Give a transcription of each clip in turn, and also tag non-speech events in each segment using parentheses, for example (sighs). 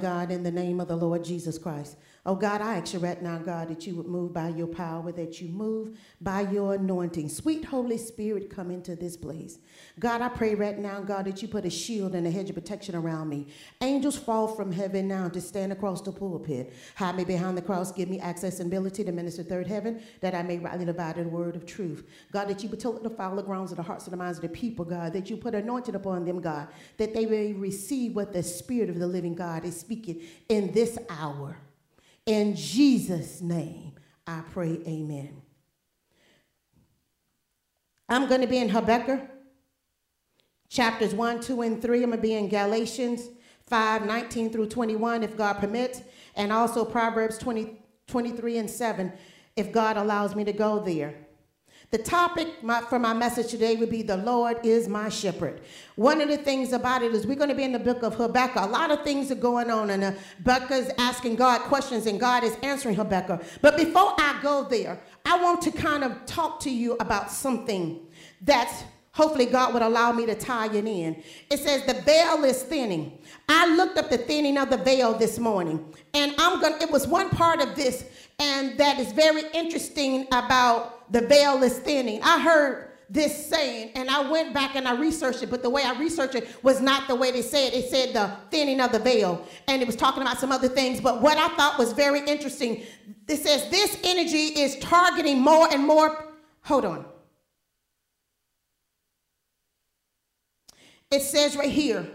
God, in the name of the Lord Jesus Christ. Oh God, I ask you right now, God, that you would move by your power, that you move by your anointing. Sweet Holy Spirit, come into this place. God, I pray right now, God, that you put a shield and a hedge of protection around me. Angels fall from heaven now to stand across the pulpit. Hide me behind the cross. Give me access and ability to minister third heaven, that I may rightly divide the word of truth. God, that you would tell the foul grounds of the hearts and the minds of the people, God, that you put anointing upon them, God, that they may receive what the Spirit of the living God is speaking in this hour. In Jesus' name, I pray, amen. I'm going to be in Habakkuk, chapters 1, 2, and 3. I'm going to be in Galatians 5, 19 through 21, if God permits, and also Proverbs 20, 23 and 7, if God allows me to go there. The topic my, for my message today would be The Lord is my shepherd. One of the things about it is we're going to be in the book of Habakkuk. A lot of things are going on, and uh, Habakkuk is asking God questions, and God is answering Habakkuk. But before I go there, I want to kind of talk to you about something that's hopefully God would allow me to tie it in. It says the veil is thinning. I looked up the thinning of the veil this morning, and I'm to, it was one part of this, and that is very interesting about the veil is thinning. I heard this saying, and I went back and I researched it, but the way I researched it was not the way they said. It said the thinning of the veil, and it was talking about some other things. But what I thought was very interesting, it says this energy is targeting more and more. Hold on. It says right here.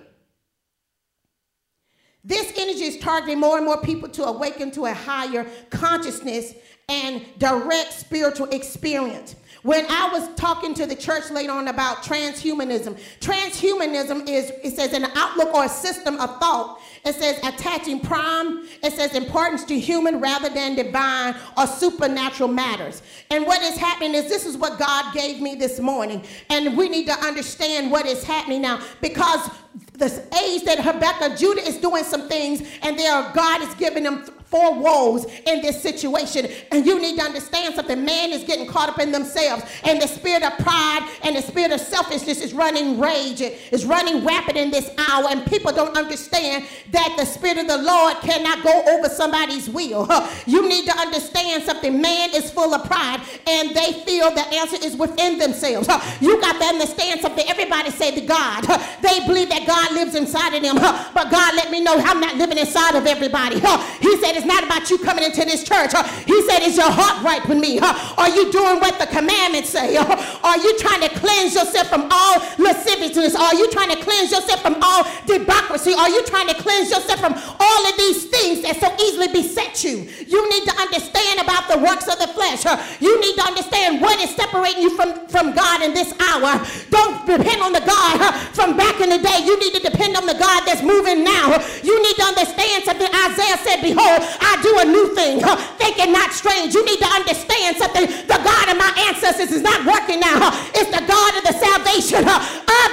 This energy is targeting more and more people to awaken to a higher consciousness and direct spiritual experience. When I was talking to the church later on about transhumanism, transhumanism is, it says, an outlook or a system of thought. It says attaching prime, it says importance to human rather than divine or supernatural matters. And what is happening is this is what God gave me this morning. And we need to understand what is happening now because the age that Habakkuk, Judah is doing some things, and there God is giving them four woes in this situation. And you need to understand something. Man is getting caught up in themselves, and the spirit of pride and the spirit of selfishness is running rage, is running rapid in this hour. And people don't understand that the spirit of the Lord cannot go over somebody's will. (laughs) You need to understand something. Man is full of pride, and they feel the answer is within themselves. (laughs) You got to understand something. Everybody say to God. (laughs) They believe that God lives inside of them, but God let me know I'm not living inside of everybody. He said it's not about you coming into this church. He said, Is your heart right with me? Are you doing what the commandments say? Are you trying to cleanse yourself from all lasciviousness? Are you trying to cleanse yourself from all democracy? Are you trying to cleanse yourself from all of these things that so easily beset you? You need to understand about the works of the flesh. You need to understand what is separating you from, from God in this hour. Don't depend on the God from back in the day. You need to depend on the God that's moving now. You need to understand something Isaiah said, Behold, I do a new thing. Think it not strange. You need to understand something. The God of my ancestors is not working now. It's the God of the salvation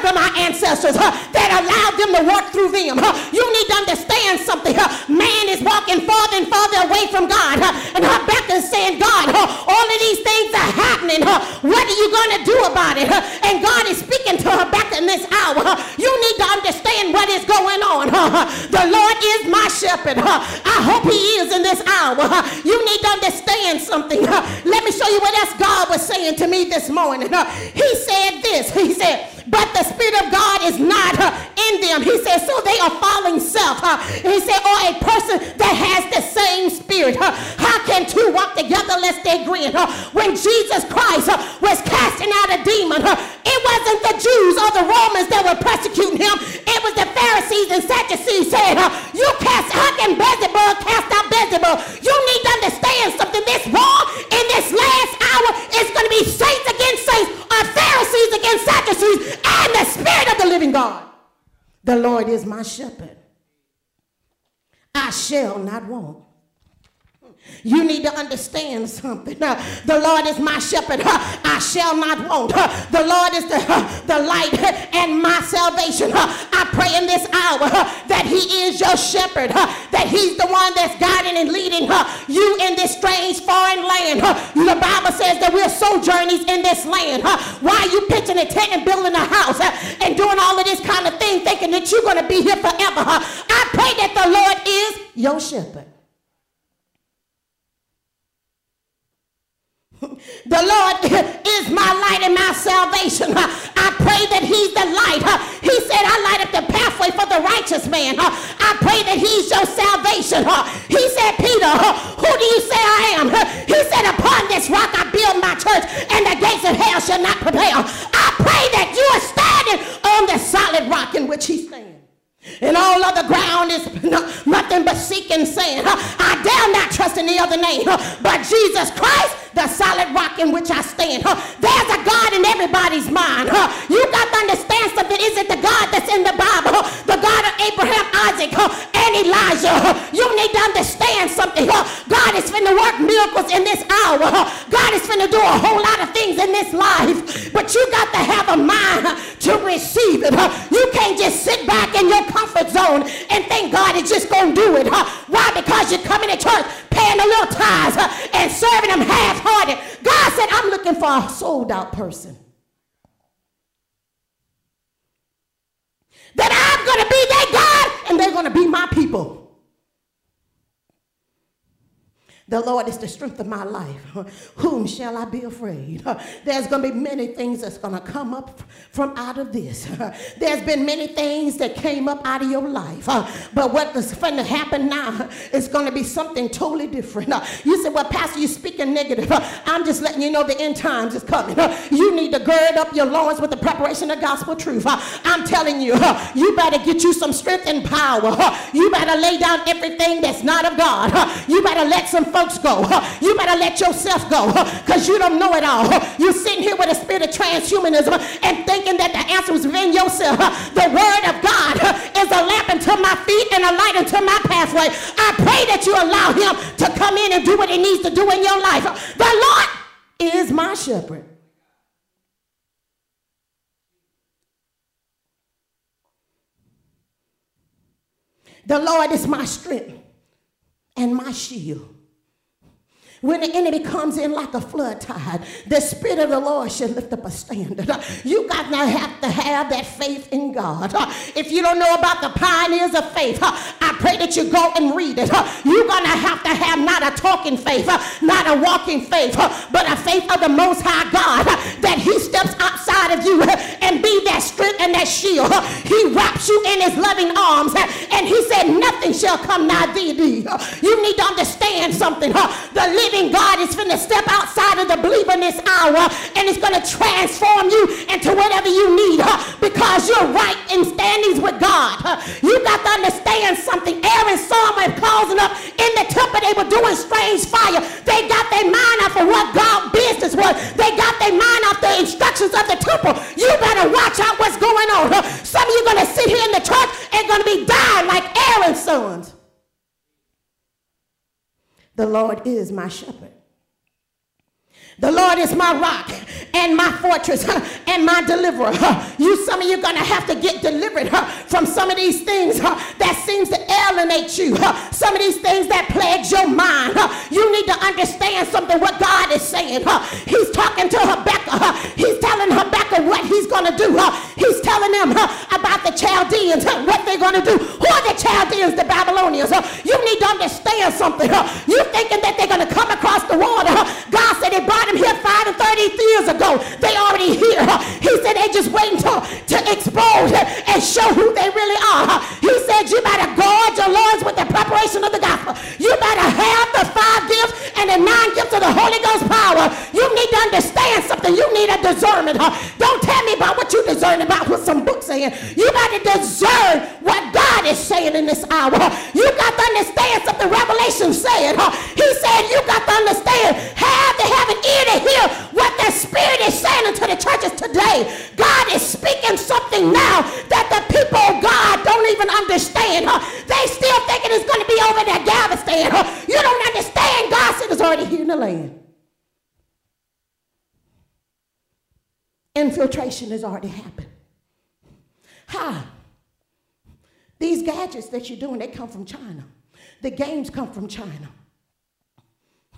of my ancestors that allowed them to work through them. You need to understand something. Man is walking farther and farther away from God. And Habakkuk is saying, God, all of these things are happening. What are you going to do about it? And God is speaking to Habakkuk in this hour. You need to understand what is going on. (laughs) The Lord is my shepherd. (laughs) I hope he is in this hour. (laughs) You need to understand something. Let me show you what else God was saying to me this morning. He said this. He said, but the Spirit of God is not uh, in them. He says, so they are following self. Uh, he said, or a person that has the same spirit. Uh, how can two walk together lest they agree? When Jesus Christ was casting out a demon, it wasn't the Jews or the Romans that were persecuting him. It was the Pharisees and Sadducees saying, you cast, how can Beelzebub cast out Beelzebub? You need to understand something. This war in this last hour is going to be saints against saints or Pharisees against Sadducees and the Spirit of the living God. The Lord is my shepherd. I shall not want. You need to understand something. Uh, the Lord is my shepherd. Uh, I shall not want. Uh, the Lord is the, uh, the light and my salvation. Uh, I pray in this hour uh, that He is your shepherd, that He's the one that's guiding and leading you in this strange foreign land. The Bible says that we're sojourners in this land. Why are you pitching a tent and building a house and doing all of this kind of thing thinking that you're going to be here forever? I pray that the Lord is your shepherd. The Lord is my light and my salvation. I pray that He's the light. He said, I light up the pathway for the righteous man. I pray that He's your salvation. He said, Peter, who do you say I am? He said, Upon this rock I build my church, and the gates of hell shall not prevail. I pray that you are standing on the solid rock in which He stands. And all other ground is nothing but seeking sand. I dare not trust in the other name, but Jesus Christ the solid rock in which I stand. Huh? There's a God in everybody's mind. Huh? You got to understand something. Is it the God that's in the Bible? Huh? The God of Abraham, Isaac, and Elijah. You need to understand something. God is finna work miracles in this hour. God is finna do a whole lot of things in this life. But you got to have a mind to receive it. You can't just sit back in your comfort zone and think God is just to do it. Why? Because you're coming to church paying a little tithes and serving them half hearted. God said, I'm looking for a sold out person. That I'm going to be their God and they're going to be my people. The Lord is the strength of my life. Whom shall I be afraid? There's going to be many things that's going to come up from out of this. There's been many things that came up out of your life. But what is going to happen now is going to be something totally different. You said, well, Pastor, you're speaking negative. I'm just letting you know the end times is coming. You need to gird up your loins with the preparation of gospel truth. I'm telling you, you better get you some strength and power. You better lay down everything that's not of God. You better let some folks go. (laughs) You better let yourself go (laughs) because you don't know it all. (laughs) You're sitting here with a spirit of transhumanism and thinking that the answer is within yourself. The word of God is a lamp unto my feet and a light unto my pathway. I pray that you allow him to come in and do what he needs to do in your life. The Lord is my shepherd. The Lord is my strength and my shield. When the enemy comes in like a flood tide, the Spirit of the Lord should lift up a standard. You got to have to have that faith in God. If you don't know about the pioneers of faith, I pray that you go and read it. You're going to have to have not a talking faith, not a walking faith, but a faith of the Most High God that He steps outside of you and be that strength and that shield. He wraps you in His loving arms and He said, Nothing shall come nigh thee. You need to understand something. The living God is going to step outside of the believer in this hour and it's going to transform you into whatever you need huh? because you're right in standings with God. Huh? You got to understand something. Aaron saw them causing up in the temple. They were doing strange fire. They got their mind off of what God business was. They got their mind off the instructions of the temple. You better watch out what's going on. Huh? Some of you going to sit here in the church and going to be dying like Aaron's sons. The Lord is my shepherd. The Lord is my rock and my fortress and my deliverer. You, some of you are going to have to get delivered from some of these things that seems to alienate you. Some of these things that plagues your mind. You need to understand something what God is saying. He's talking to Habakkuk. He's telling Habakkuk what he's going to do. He's telling them about the Chaldeans, what they're going to do. Who are the Chaldeans? The Babylonians. You need to understand something. You thinking that they're going to come across the water. God said they brought here five and thirty years ago. They already here. He said they just waiting to, to expose and show who they really are. He said you better guard your loins with the preparation of the gospel. You better have the five gifts and the nine gifts of the Holy Ghost power. You need to understand something. You need a discernment. Don't tell me about what you discern about what some books saying. You better discern what God is saying in this hour. You doing, they come from China. The games come from China.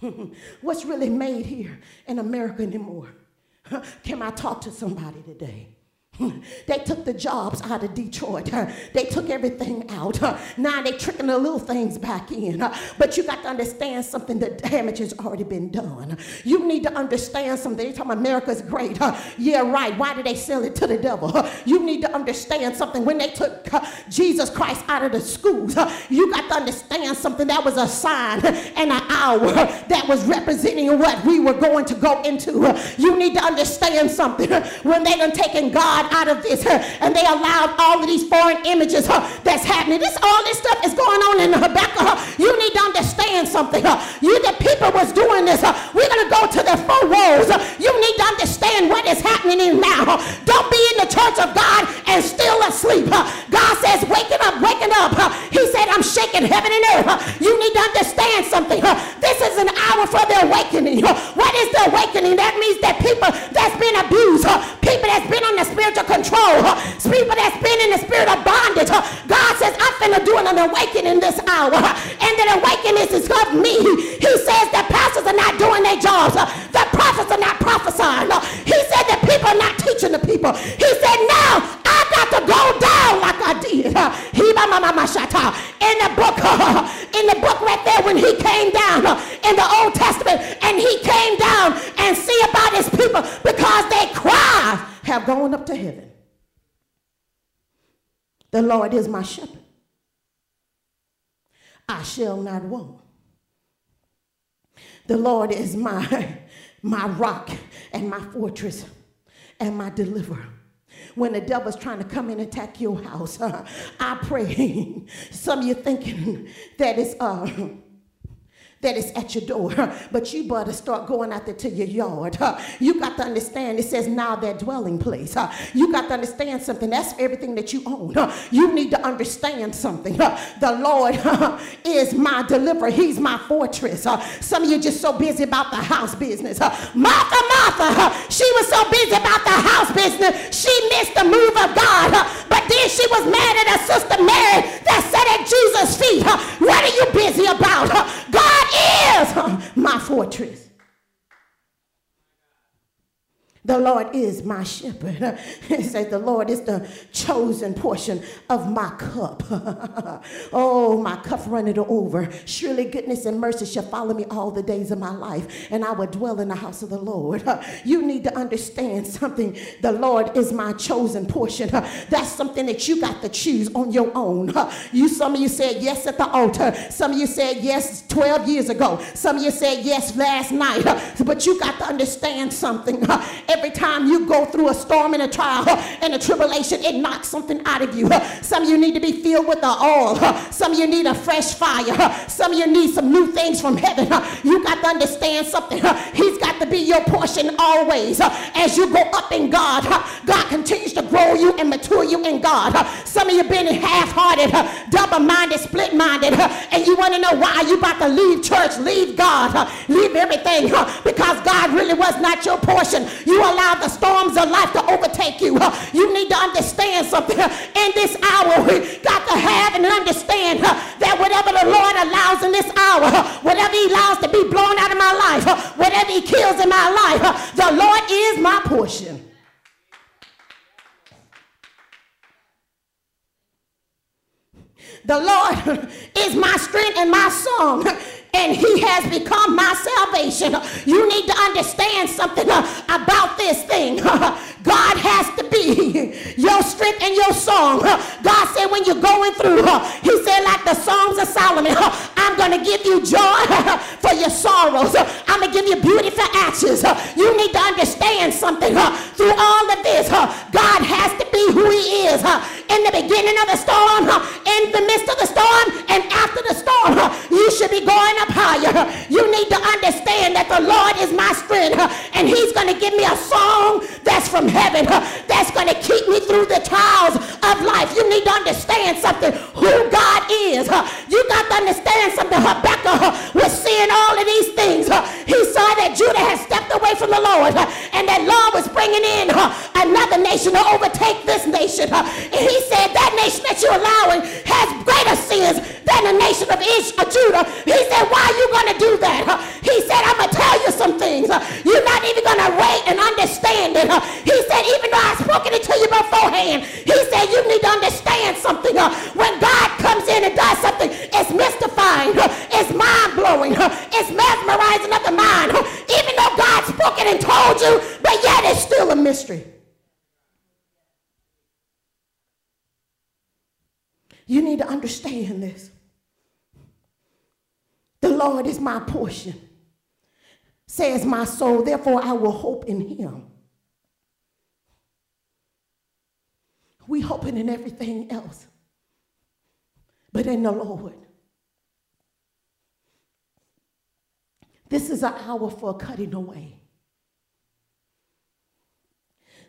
(laughs) What's really made here in America anymore? (laughs) Can I talk to somebody today? (sighs) They took the jobs out of Detroit. They took everything out. Now they tricking the little things back in. But you got to understand something. The damage has already been done. You need to understand something. They talking America's great. Yeah, right. Why did they sell it to the devil? You need to understand something. When they took uh, Jesus Christ out of the schools, uh, you got to understand something. That was a sign and an hour that was representing what we were going to go into. You need to understand something. When they done taken God out of this and they allowed all of these foreign images that's happening. This all this stuff is going on in Habakkuk. You need to understand something. You the people was doing this. We're gonna go to the four walls. You need to understand what is happening now. Don't be in the church of God and still asleep. God says, waking up, waking up. He said, I'm shaking heaven and earth. You need to understand something. This is an hour for the awakening. What is the awakening? That means that people that's been abused, people that's been on the spiritual spiritual control. People that's been in the spirit of bondage. God says, I'm finna do an awakening this hour. And that awakening is of me. He says that pastors are not doing their jobs. That prophets are not prophesying. He said that people are not teaching the people. He said, now I got to go down like I did. He in the book, (laughs) in the book right there when he came down in the Old Testament and he came down and see about his people because they cry have gone up to heaven. The Lord is my shepherd. I shall not want. The Lord is my, (laughs) my rock and my fortress and my deliverer. When the devil's trying to come in and attack your house, uh, (laughs) I pray. (laughs) Some of you thinking that it's uh, that is at your door. (laughs) But you better start going out there to your yard. (laughs) You got to understand it says now their dwelling place. (laughs) You got to understand something. That's everything that you own. You need to understand something. The Lord is my deliverer. He's my fortress. Some of you just so busy about the house business. Martha, Martha, she was so busy about the house business. She missed the move of God. Then she was mad at her sister Mary that sat at Jesus' feet. What are you busy about? God is my fortress. The Lord is my shepherd. (laughs) He says, The Lord is the chosen portion of my cup. (laughs) oh, my cup runneth over. Surely goodness and mercy shall follow me all the days of my life, and I will dwell in the house of the Lord. (laughs) You need to understand something. The Lord is my chosen portion. That's something that you got to choose on your own. You, some of you said yes at the altar. Some of you said yes 12 years ago. Some of you said yes last night. But you got to understand something Every time you go through a storm and a trial and a tribulation, it knocks something out of you. Some of you need to be filled with the oil. Some of you need a fresh fire. Some of you need some new things from heaven. You got to understand something. He's got to be your portion always. As you go up in God, God continues to grow you and mature you in God. Some of you been half-hearted, double-minded, split-minded, and you want to know why you about to leave church, leave God, leave everything because God really was not your portion. You allow the storms of life to overtake you. You need to understand something. In this hour, we got to have and understand that whatever the Lord allows in this hour, whatever he allows to be blown out of my life, whatever he kills in my life, the Lord is my portion. The Lord (laughs) is my strength and my song and he has become my salvation. You need to understand something uh, about this thing. (laughs) God has to be your strength and your song. God said when you're going through, he said like the Songs of Solomon, I'm going to give you joy (laughs) for your sorrows. Therefore I will hope in him. We hoping in everything else, but in the Lord. This is an hour for cutting away.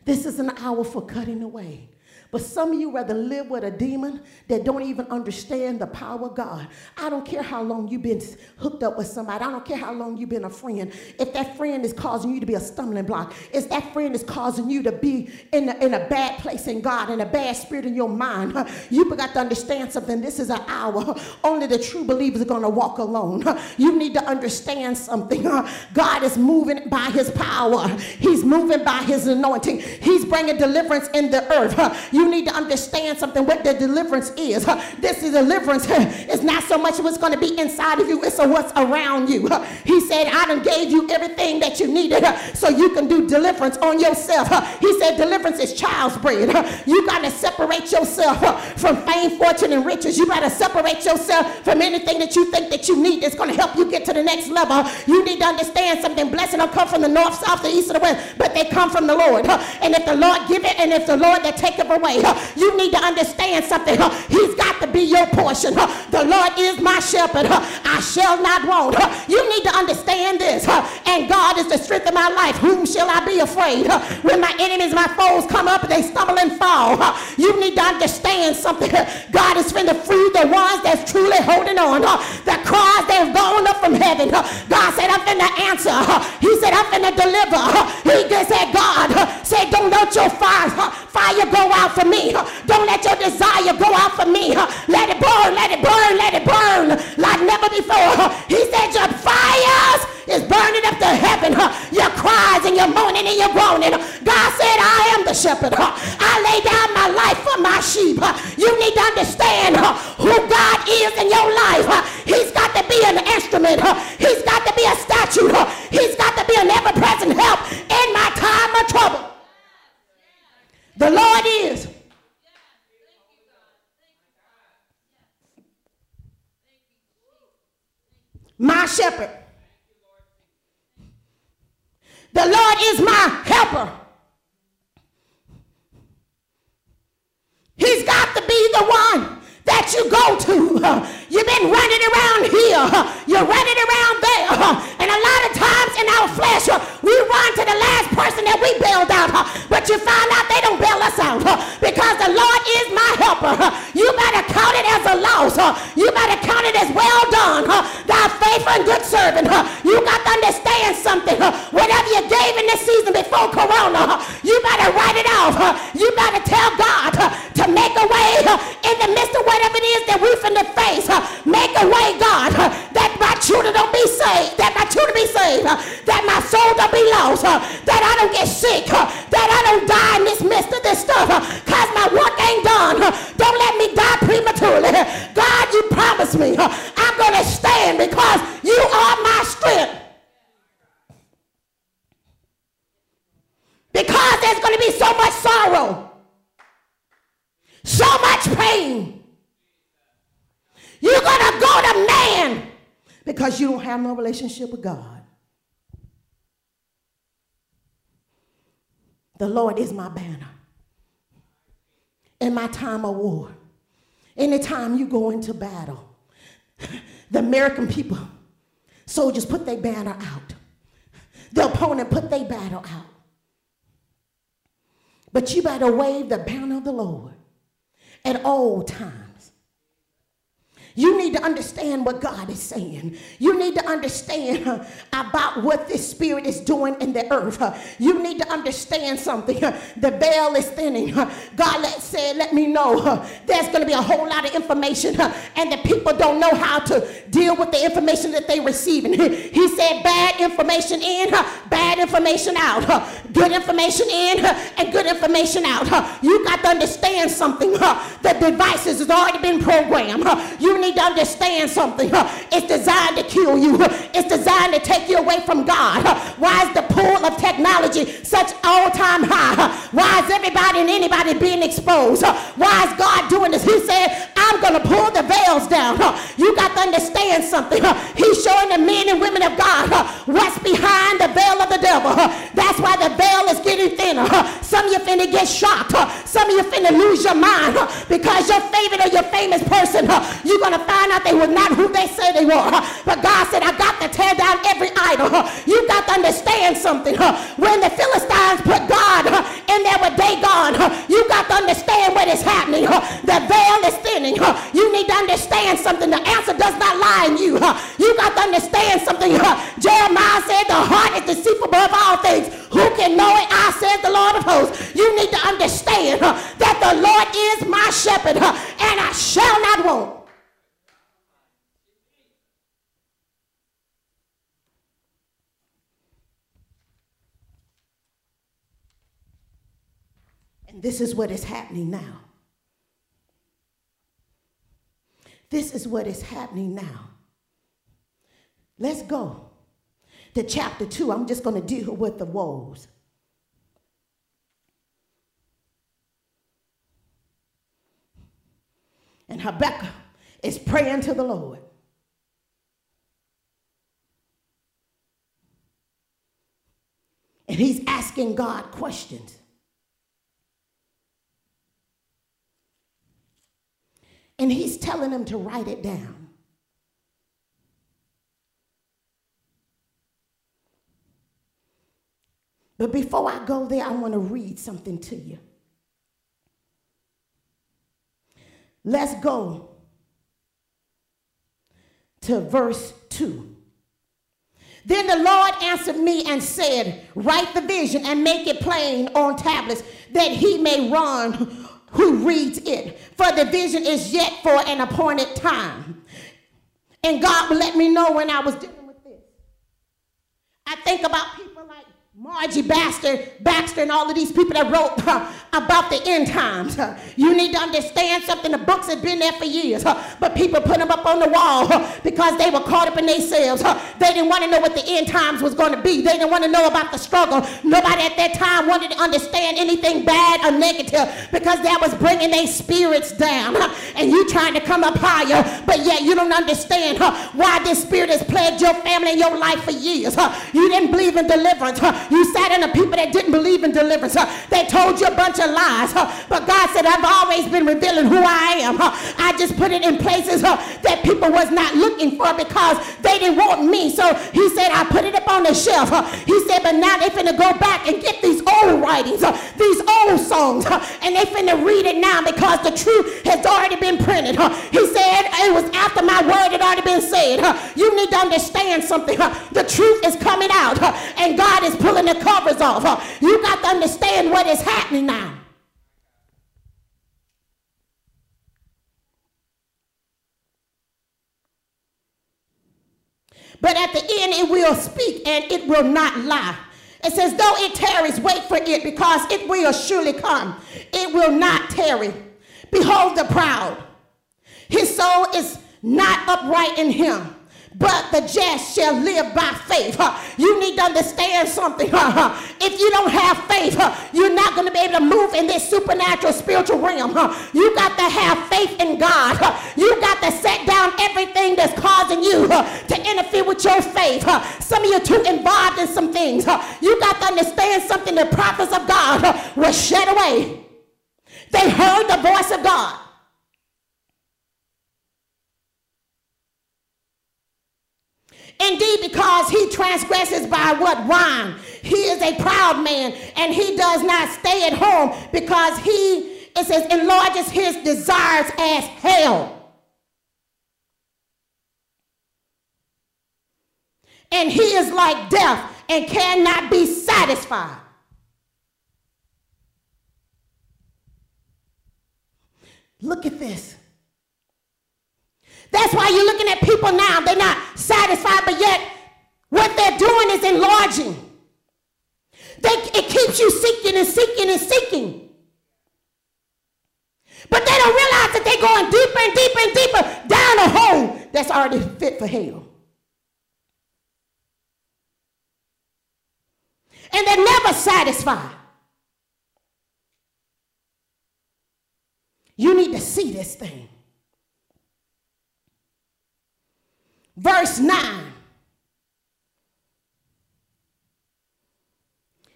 This is an hour for cutting away. But some of you rather live with a demon that don't even understand the power of God. I don't care how long you've been hooked up with somebody. I don't care how long you've been a friend. If that friend is causing you to be a stumbling block, if that friend is causing you to be in a, in a bad place in God, in a bad spirit in your mind, huh, you got to understand something. This is an hour. Only the true believers are going to walk alone. You need to understand something. God is moving by his power. He's moving by his anointing. He's bringing deliverance in the earth. You need to understand something what the deliverance is. (laughs) This is deliverance (laughs) It's not so much what's going to be inside of you, it's what's around you. (laughs) He said, I done gave you everything that you needed so you can do deliverance on yourself. He said, deliverance is child's bread. You got to separate yourself from fame, fortune, and riches. You got to separate yourself from anything that you think that you need that's going to help you get to the next level. You need to understand something. Blessing don't come from the north, south, the east, or the west, but they come from the Lord. And if the Lord give it, and if the Lord that take it away, you need to understand something. He's got to be your portion. The Lord is my shepherd. I shall not want. You need to understand this. And God is the strength of my life. Whom shall I be afraid? When my enemies, my foes come up, they stumble and fall. You need to understand something. God is finna free the ones that's truly holding on. The cries that have gone up from heaven. God said, I'm finna answer. He said, I'm finna deliver. He said, God said, don't let your fire, fire go out for me. Don't let your desire go out for me. Let it burn, let it burn, let it burn like never before. He said your fires is burning up to heaven. Your cries and your moaning and your groaning. God said, I am the shepherd. I lay down my life for my sheep. You need to understand who God is in your life. He's got to be an instrument. He's got to be a statue. He's got to be an ever-present help in my time of trouble. The Lord is. My shepherd. The Lord is my helper. He's got to be the one that you go to. You've been running around here. You're running around there. And a lot of times in our flesh, to the last person that we bailed out. But you find out they don't bail us out because the Lord is my helper. You better count it as a loss. You better count it as well done. Thy faithful and good servant. You got to understand something. Whatever you gave in this season before Corona, you better write it off. You better tell God to make a way uh, in the midst of whatever it is that we finna face. Uh, make a way, God, uh, that my children don't be saved, that my children be saved, that my soul don't be lost, that I don't get sick, that I don't die in this midst of this stuff, because my work ain't done. Don't let me die prematurely. God, you promised me I'm to stand because you are my strength. Because there's going to be so much sorrow, so much pain, you're going to go to man because you don't have no relationship with God. The Lord is my banner. In my time of war, anytime you go into battle, the American people, soldiers put their banner out. The opponent put their battle out. But you better wave the banner of the Lord at all times. You need to understand what God is saying. You need to understand about what this spirit is doing in the earth. You need to understand something. The veil is thinning. God said, Let me know there's going to be a whole lot of information, and the people don't know how to deal with the information that they're receiving. (laughs) he said, Bad information in, bad information out. good information in, and good information out. you got to understand something. the devices has already been programmed. you need to understand something. It's designed to kill you. It's designed to take you away from God. Why is the pull of technology such all-time high? Why is everybody and anybody being exposed? Why is God doing this? He said, I'm going to pull the veils down. You got to understand something. He's showing the men and women of God what's behind the veil of the devil. That's why the veil is getting thinner. Some of you finna get shocked. Some of you finna lose your mind because your favorite or your famous person, you're going to find out they were not who they say they were. But God said, I got to tear down every idol. You got to understand something. When the Philistines put God in there with Dagon, you got to understand what is happening. The veil is thinning. You need to understand something. The answer does not lie in you. You got to understand something. Jeremiah said, The heart is deceitful above all things. Who can know it? I said, the Lord of hosts. You need to understand that the Lord is my shepherd and I shall not want. And this is what is happening now. This is what is happening now. Let's go to chapter 2. I'm just going to deal with the woes. And Habakkuk is praying to the Lord. And he's asking God questions. And he's telling them to write it down. But before I go there, I want to read something to you. Let's go to verse 2. Then the Lord answered me and said, Write the vision and make it plain on tablets, that he may run who reads it. For the vision is yet for an appointed time. And God let me know when I was dealing with this. I think about people Mary K. Baxter, Baxter, and all of these people that wrote uh, about the end times. Uh, you need to understand something. The books have been there for years, uh, but people put them up on the wall because they were caught up in themselves. They didn't want to know what the end times was going to be. They didn't want to know about the struggle. Nobody at that time wanted to understand anything bad or negative because that was bringing their spirits down. And you trying to come up higher, but yet you don't understand why this spirit has plagued your family and your life for years. You didn't believe in deliverance. You sat in the people that didn't believe in deliverance. They told you a bunch of lies. But God said, I've always been revealing who I am. I just put it in places uh, that people was not looking for because they didn't want me. So he said, I put it up on the shelf. He said, but now they finna go back and get these old writings, uh, these old songs, uh, and they finna read it now because the truth has already been printed. He said, it was after my word had already been said. You need to understand something. The truth is coming out, and God is pulling pulling the covers off. You got to understand what is happening now. But at the end, it will speak and it will not lie. It says, though it tarries, wait for it because it will surely come. It will not tarry. Behold the proud. His soul is not upright in him but the just shall live by faith. You need to understand something. If you don't have faith, you're not going to be able to move in this supernatural spiritual realm. You got to have faith in God. You got to set down everything that's causing you to interfere with your faith. Some of you are too involved in some things. You got to understand something. The prophets of God were shed away. They heard the voice of God. Indeed, because he transgresses by what wine. He is a proud man, and he does not stay at home because he, it says, enlarges his desires as hell. And he is like death and cannot be satisfied. Look at this. That's why you're looking at people now. They're not satisfied, but yet what they're doing is enlarging. They, it keeps you seeking and seeking and seeking. But they don't realize that they're going deeper and deeper and deeper down a hole that's already fit for hell. And they're never satisfied. You need to see this thing. Verse 9.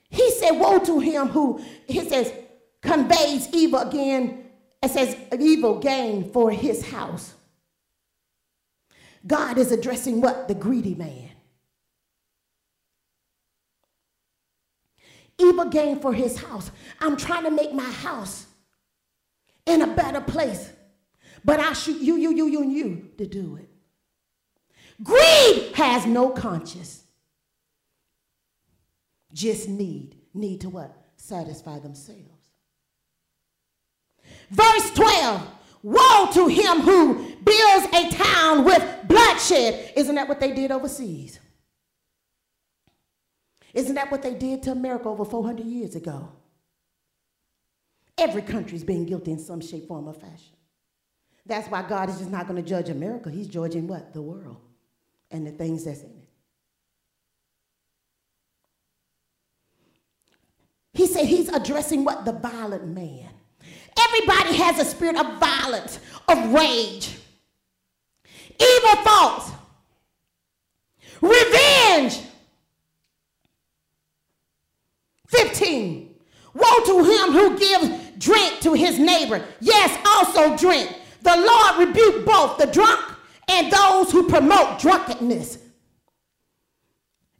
He said, Woe to him who, he says, conveys evil again, it says, evil gain for his house. God is addressing what? The greedy man. Evil gain for his house. I'm trying to make my house in a better place, but I shoot you, you, you, you, and you to do it. Greed has no conscience. Just need. Need to what? Satisfy themselves. Verse 12. Woe to him who builds a town with bloodshed. Isn't that what they did overseas? Isn't that what they did to America over 400 years ago? Every country's being guilty in some shape, form, or fashion. That's why God is just not going to judge America. He's judging what? The world and the things that's in it. He said he's addressing what? The violent man. Everybody has a spirit of violence, of rage, evil thoughts, revenge. 15. Woe to him who gives drink to his neighbor. Yes, also drink. The Lord rebuke both the drunk and those who promote drunkenness.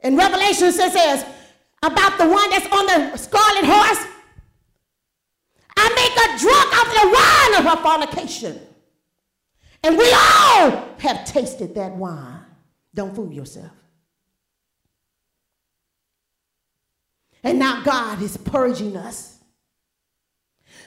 In Revelation, says about the one that's on the scarlet horse, I make a drunk of the wine of her fornication. And we all have tasted that wine. Don't fool yourself. And now God is purging us.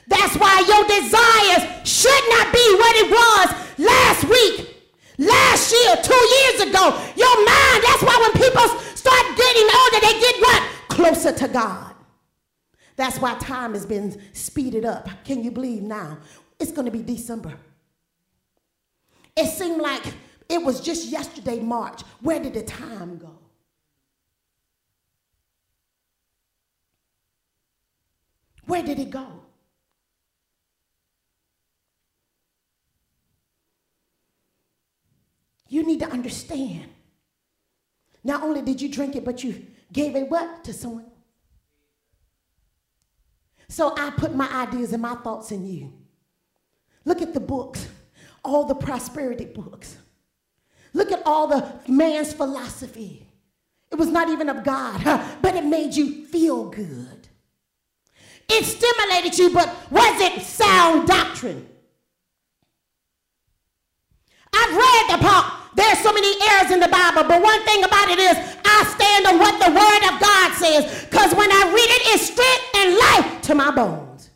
That's why your desires should not be what it was last week Last year, two years ago, your mind, that's why when people start getting older, they get what? Closer to God. That's why time has been speeded up. Can you believe now? It's going to be December. It seemed like it was just yesterday, March. Where did the time go? Where did it go? You need to understand. Not only did you drink it, but you gave it what? To someone. So I put my ideas and my thoughts in you. Look at the books, all the prosperity books. Look at all the man's philosophy. It was not even of God, but it made you feel good. It stimulated you, but was it sound doctrine? I've read the part there's so many errors in the Bible, but one thing about it is I stand on what the Word of God says because when I read it, it's strength and life to my bones.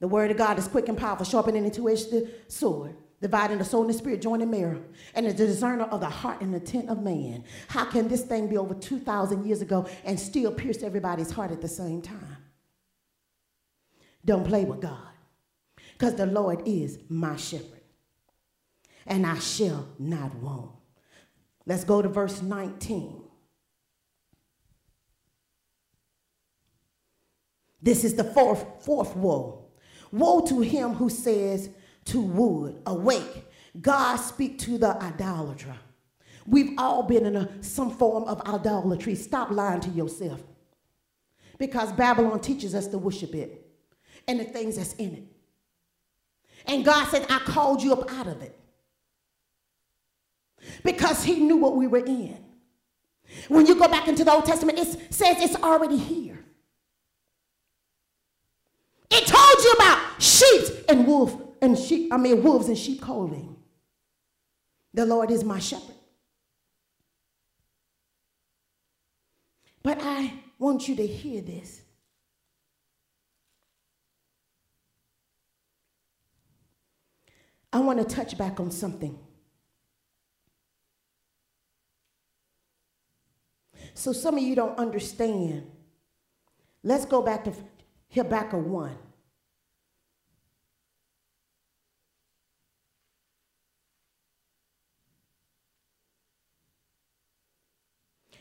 The Word of God is quick and powerful, sharpening a two-edged sword, dividing the soul and the spirit, joining marrow, and the discerner of the heart and intent of man. How can this thing be over 2,000 years ago and still pierce everybody's heart at the same time? Don't play with God because the Lord is my shepherd and I shall not want. Let's go to verse 19. This is the fourth, fourth woe. Woe to him who says to wood, Awake, God speak to the idolater. We've all been in a, some form of idolatry. Stop lying to yourself. Because Babylon teaches us to worship it and the things that's in it. And God said, I called you up out of it because he knew what we were in. When you go back into the Old Testament, it says it's already here. It told you about sheep and wolf and sheep, I mean wolves and sheep calling. The Lord is my shepherd. But I want you to hear this. I want to touch back on something So some of you don't understand. Let's go back to Habakkuk 1.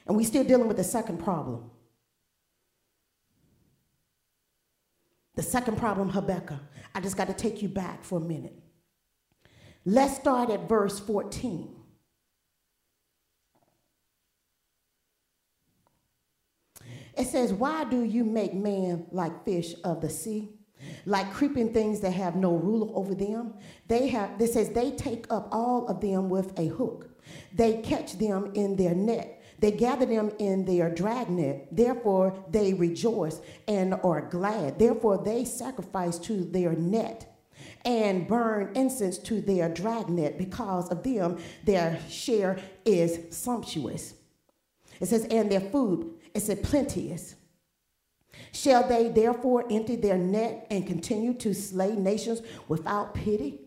And we're still dealing with the second problem. The second problem, Habakkuk. I just got to take you back for a minute. Let's start at verse 14. It says, Why do you make man like fish of the sea? Like creeping things that have no ruler over them. They have, this says, they take up all of them with a hook. They catch them in their net. They gather them in their dragnet. Therefore, they rejoice and are glad. Therefore, they sacrifice to their net and burn incense to their dragnet. Because of them, their share is sumptuous. It says, and their food it plenteous. Shall they therefore empty their net and continue to slay nations without pity?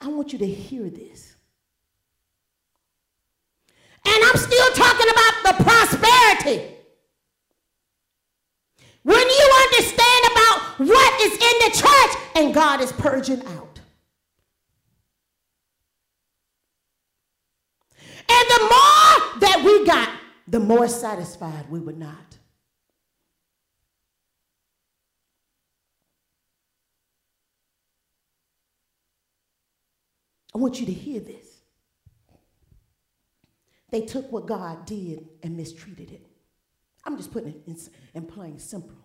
I want you to hear this. And I'm still talking about the prosperity. When you understand about what is in the church and God is purging out. And the more that we got, the more satisfied we were not. I want you to hear this. They took what God did and mistreated it. I'm just putting it in, in plain simple.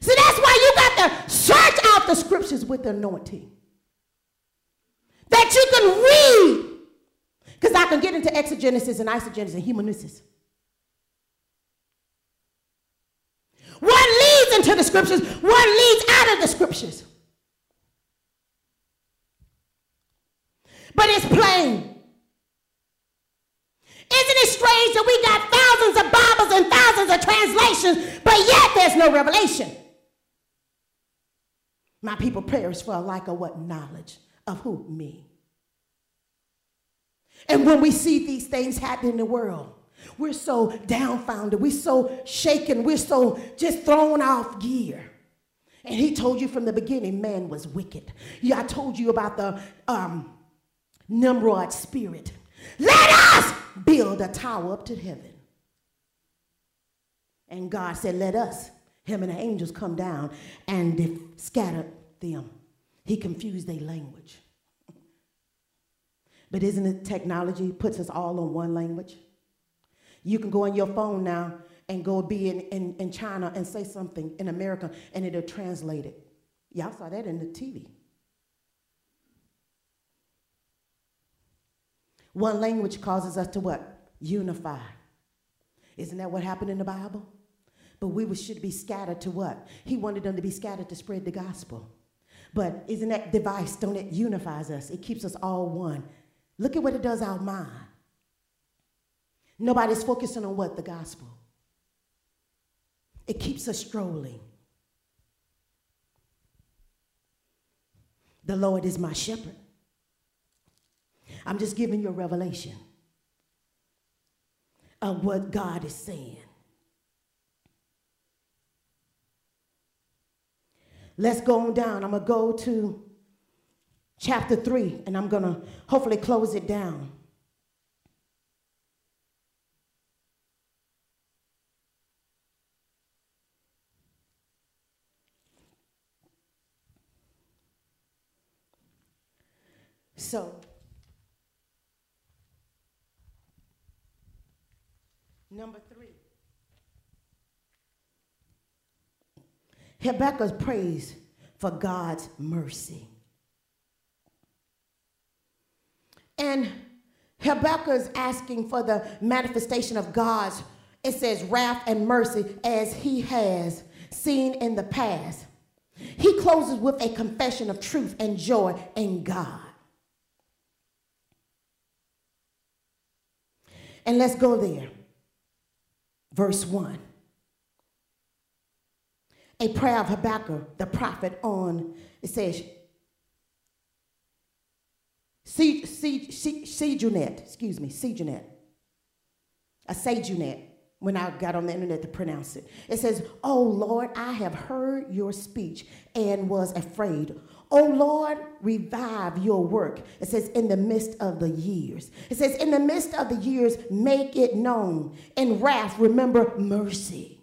See, that's why you got to search out the scriptures with the anointing. That you can read. Because I can get into exegesis and eisegesis and henosis. What leads into the scriptures, What leads out of the scriptures. But it's plain. Isn't it strange that we got thousands of Bibles and thousands of translations, but yet there's no revelation? My people perish for a lack of what knowledge of who? Me. And when we see these things happen in the world, we're so downfounded, we're so shaken, we're so just thrown off gear. And he told you from the beginning, man was wicked. Yeah, I told you about the um, Nimrod spirit. Let us build a tower up to heaven. And God said, Let us, him and the angels, come down and scattered them. He confused their language. But isn't it technology puts us all on one language? You can go on your phone now and go be in, in, in China and say something in America and it'll translate it. Y'all saw that in the TV. One language causes us to what? Unify. Isn't that what happened in the Bible? But we should be scattered to what? He wanted them to be scattered to spread the gospel. But isn't that device, don't it unifies us? It keeps us all one. Look at what it does our mind. Nobody's focusing on what? The gospel. It keeps us strolling. The Lord is my shepherd. I'm just giving you a revelation of what God is saying. Let's go on down. I'm going to go to chapter 3, and I'm going to hopefully close it down. So, Number three. Habakkuk's praise for God's mercy. And Habakkuk is asking for the manifestation of God's, it says, wrath and mercy as he has seen in the past. He closes with a confession of truth and joy in God. And let's go there. verse 1. A prayer of Habakkuk, the prophet, on it says, Sejunet, excuse me, Sejunet, a Sejunet, when I got on the internet to pronounce it. It says, Oh Lord, I have heard your speech and was afraid. Oh Lord, revive your work. It says, in the midst of the years. It says, in the midst of the years, make it known. In wrath, remember mercy.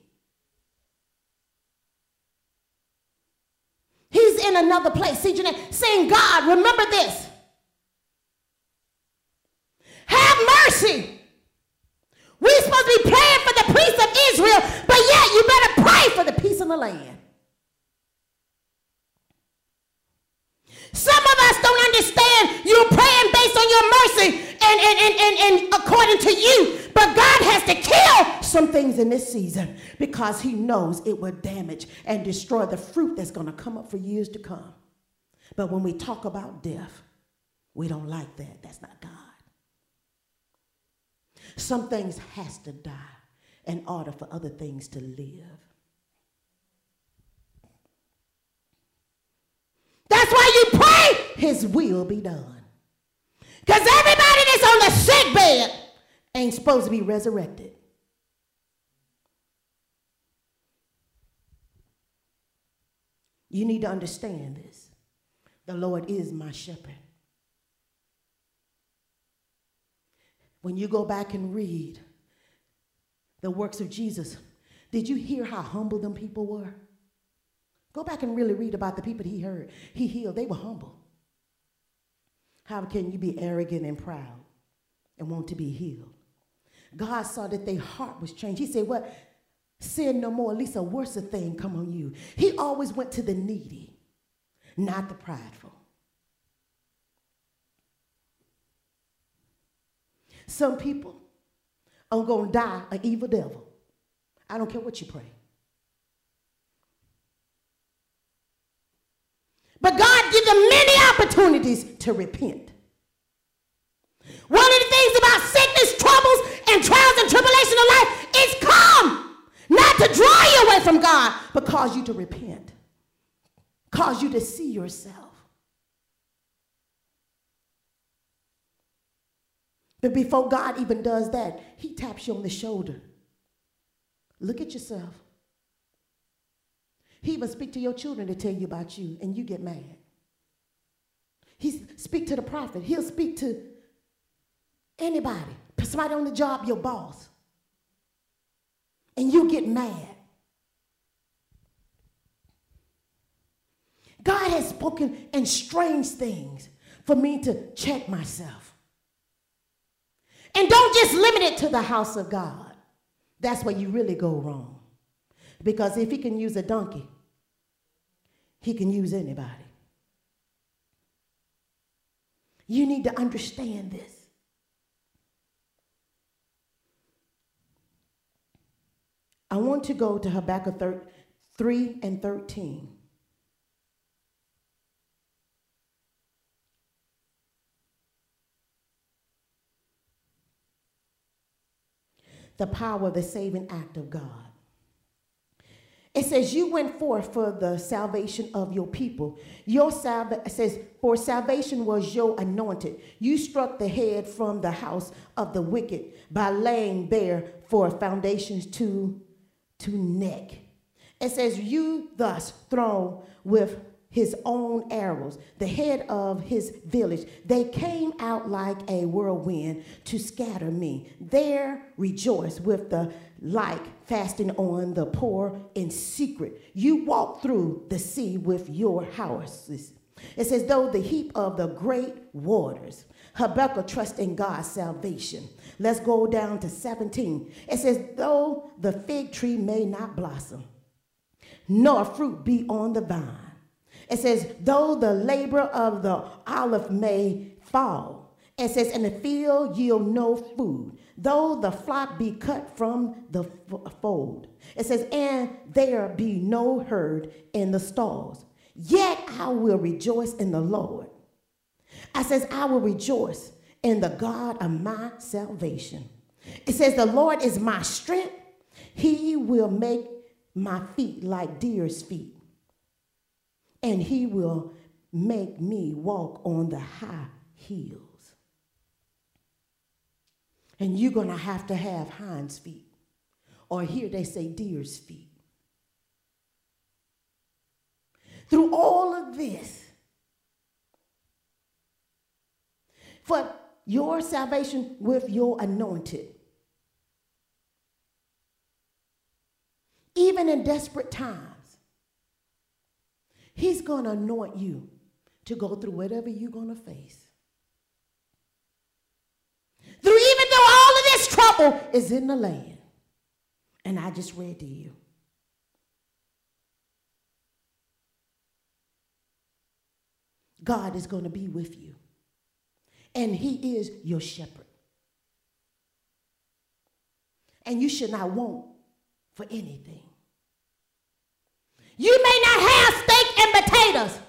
He's in another place. See, Jeanette, saying, God, remember this. Have mercy. We're supposed to be praying for the peace of Israel, but yet you better pray for the peace of the land. Some of us don't understand you're praying based on your mercy and, and, and, and, and according to you. But God has to kill some things in this season because He knows it will damage and destroy the fruit that's going to come up for years to come. But when we talk about death, we don't like that. That's not God. Some things has to die in order for other things to live. That's why you pray, His will be done. Because everybody that's on the sick bed ain't supposed to be resurrected. You need to understand this. The Lord is my shepherd. When you go back and read the works of Jesus, did you hear how humble them people were? Go back and really read about the people he heard. He healed. They were humble. How can you be arrogant and proud and want to be healed? God saw that their heart was changed. He said, What? Sin no more, at least a worse thing come on you. He always went to the needy, not the prideful. Some people are going to die an evil devil. I don't care what you pray. But God gives them many opportunities to repent. One of the things about sickness, troubles, and trials and tribulation of life is come. Not to draw you away from God, but cause you to repent. Cause you to see yourself. But before God even does that, He taps you on the shoulder. Look at yourself. He even speak to your children to tell you about you, and you get mad. He speak to the prophet. He'll speak to anybody, somebody on the job, your boss, and you get mad. God has spoken in strange things for me to check myself. And don't just limit it to the house of God. That's where you really go wrong. Because if he can use a donkey, he can use anybody. You need to understand this. I want to go to Habakkuk 3 and 13. The power of the saving act of God. It says, You went forth for the salvation of your people. Your says, For salvation was your anointed. You struck the head from the house of the wicked by laying bare for foundations to, to neck. It says, You thus thrown with his own arrows, the head of his village. They came out like a whirlwind to scatter me. There rejoice with the like fasting on the poor in secret. You walk through the sea with your houses. It says, though the heap of the great waters. Habakkuk trust in God's salvation. Let's go down to 17. It says, though the fig tree may not blossom, nor fruit be on the vine it says, though the labor of the olive may fall. It says, and the field yield no food, though the flock be cut from the fold. It says, and there be no herd in the stalls. Yet I will rejoice in the Lord. I says, I will rejoice in the God of my salvation. It says, the Lord is my strength. He will make my feet like deer's feet, and he will make me walk on the high heels. And you're going to have to have hinds feet, or here they say deer's feet. Through all of this, for your salvation with your anointed. Even in desperate times, He's going to anoint you to go through whatever you're going to face. Through even though all of this trouble is in the land. And I just read to you. God is going to be with you and he is your shepherd. And you should not want for anything. You may not have steak and potatoes,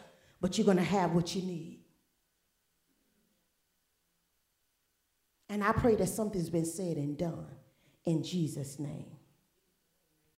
but you're going to have what you need. And I pray that something's been said and done in Jesus' name.